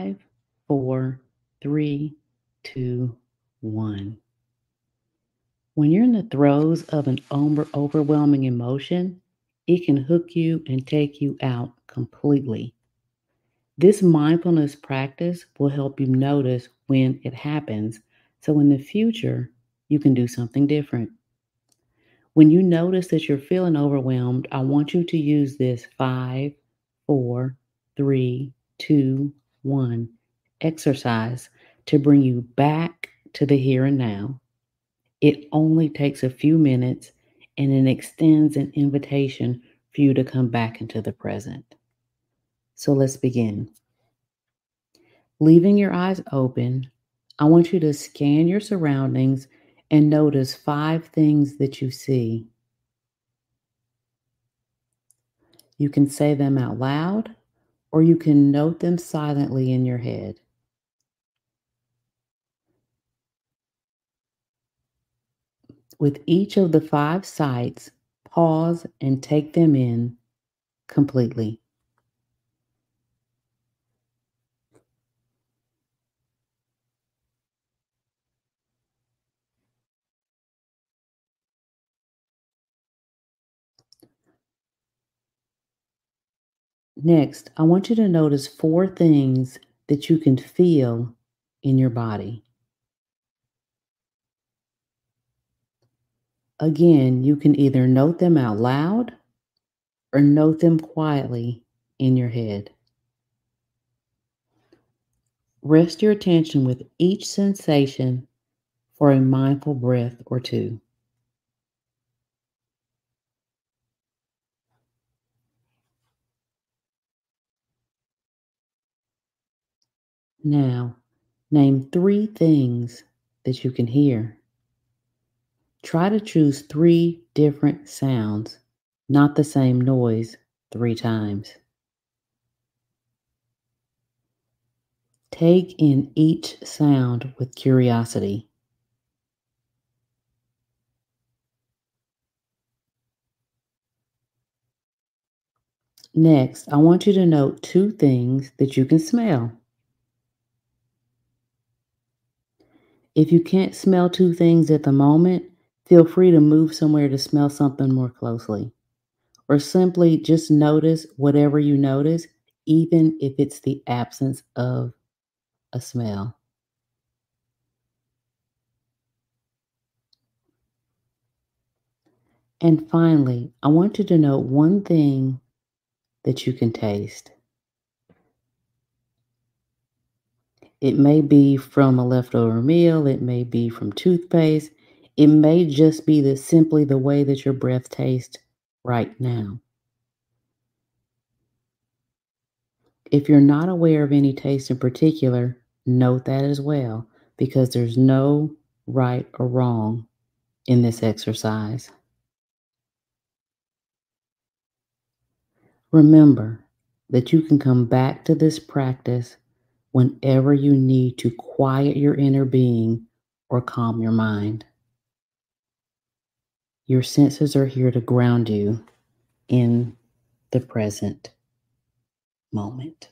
five, four, three, two, one. When you're in the throes of an over- overwhelming emotion, it can hook you and take you out completely. This mindfulness practice will help you notice when it happens so in the future you can do something different. When you notice that you're feeling overwhelmed, I want you to use this five, four, three, two, one exercise to bring you back to the here and now. It only takes a few minutes and it extends an invitation for you to come back into the present. So let's begin. Leaving your eyes open, I want you to scan your surroundings and notice five things that you see. You can say them out loud or you can note them silently in your head. With each of the five sights, pause and take them in completely. Next, I want you to notice four things that you can feel in your body. Again, you can either note them out loud or note them quietly in your head. Rest your attention with each sensation for a mindful breath or two. Now, name three things that you can hear. Try to choose three different sounds, not the same noise three times. Take in each sound with curiosity. Next, I want you to note two things that you can smell. If you can't smell two things at the moment, feel free to move somewhere to smell something more closely. Or simply just notice whatever you notice, even if it's the absence of a smell. And finally, I want you to note one thing that you can taste. It may be from a leftover meal, it may be from toothpaste, it may just be the simply the way that your breath tastes right now. If you're not aware of any taste in particular, note that as well because there's no right or wrong in this exercise. Remember that you can come back to this practice whenever you need to quiet your inner being or calm your mind. Your senses are here to ground you in the present moment.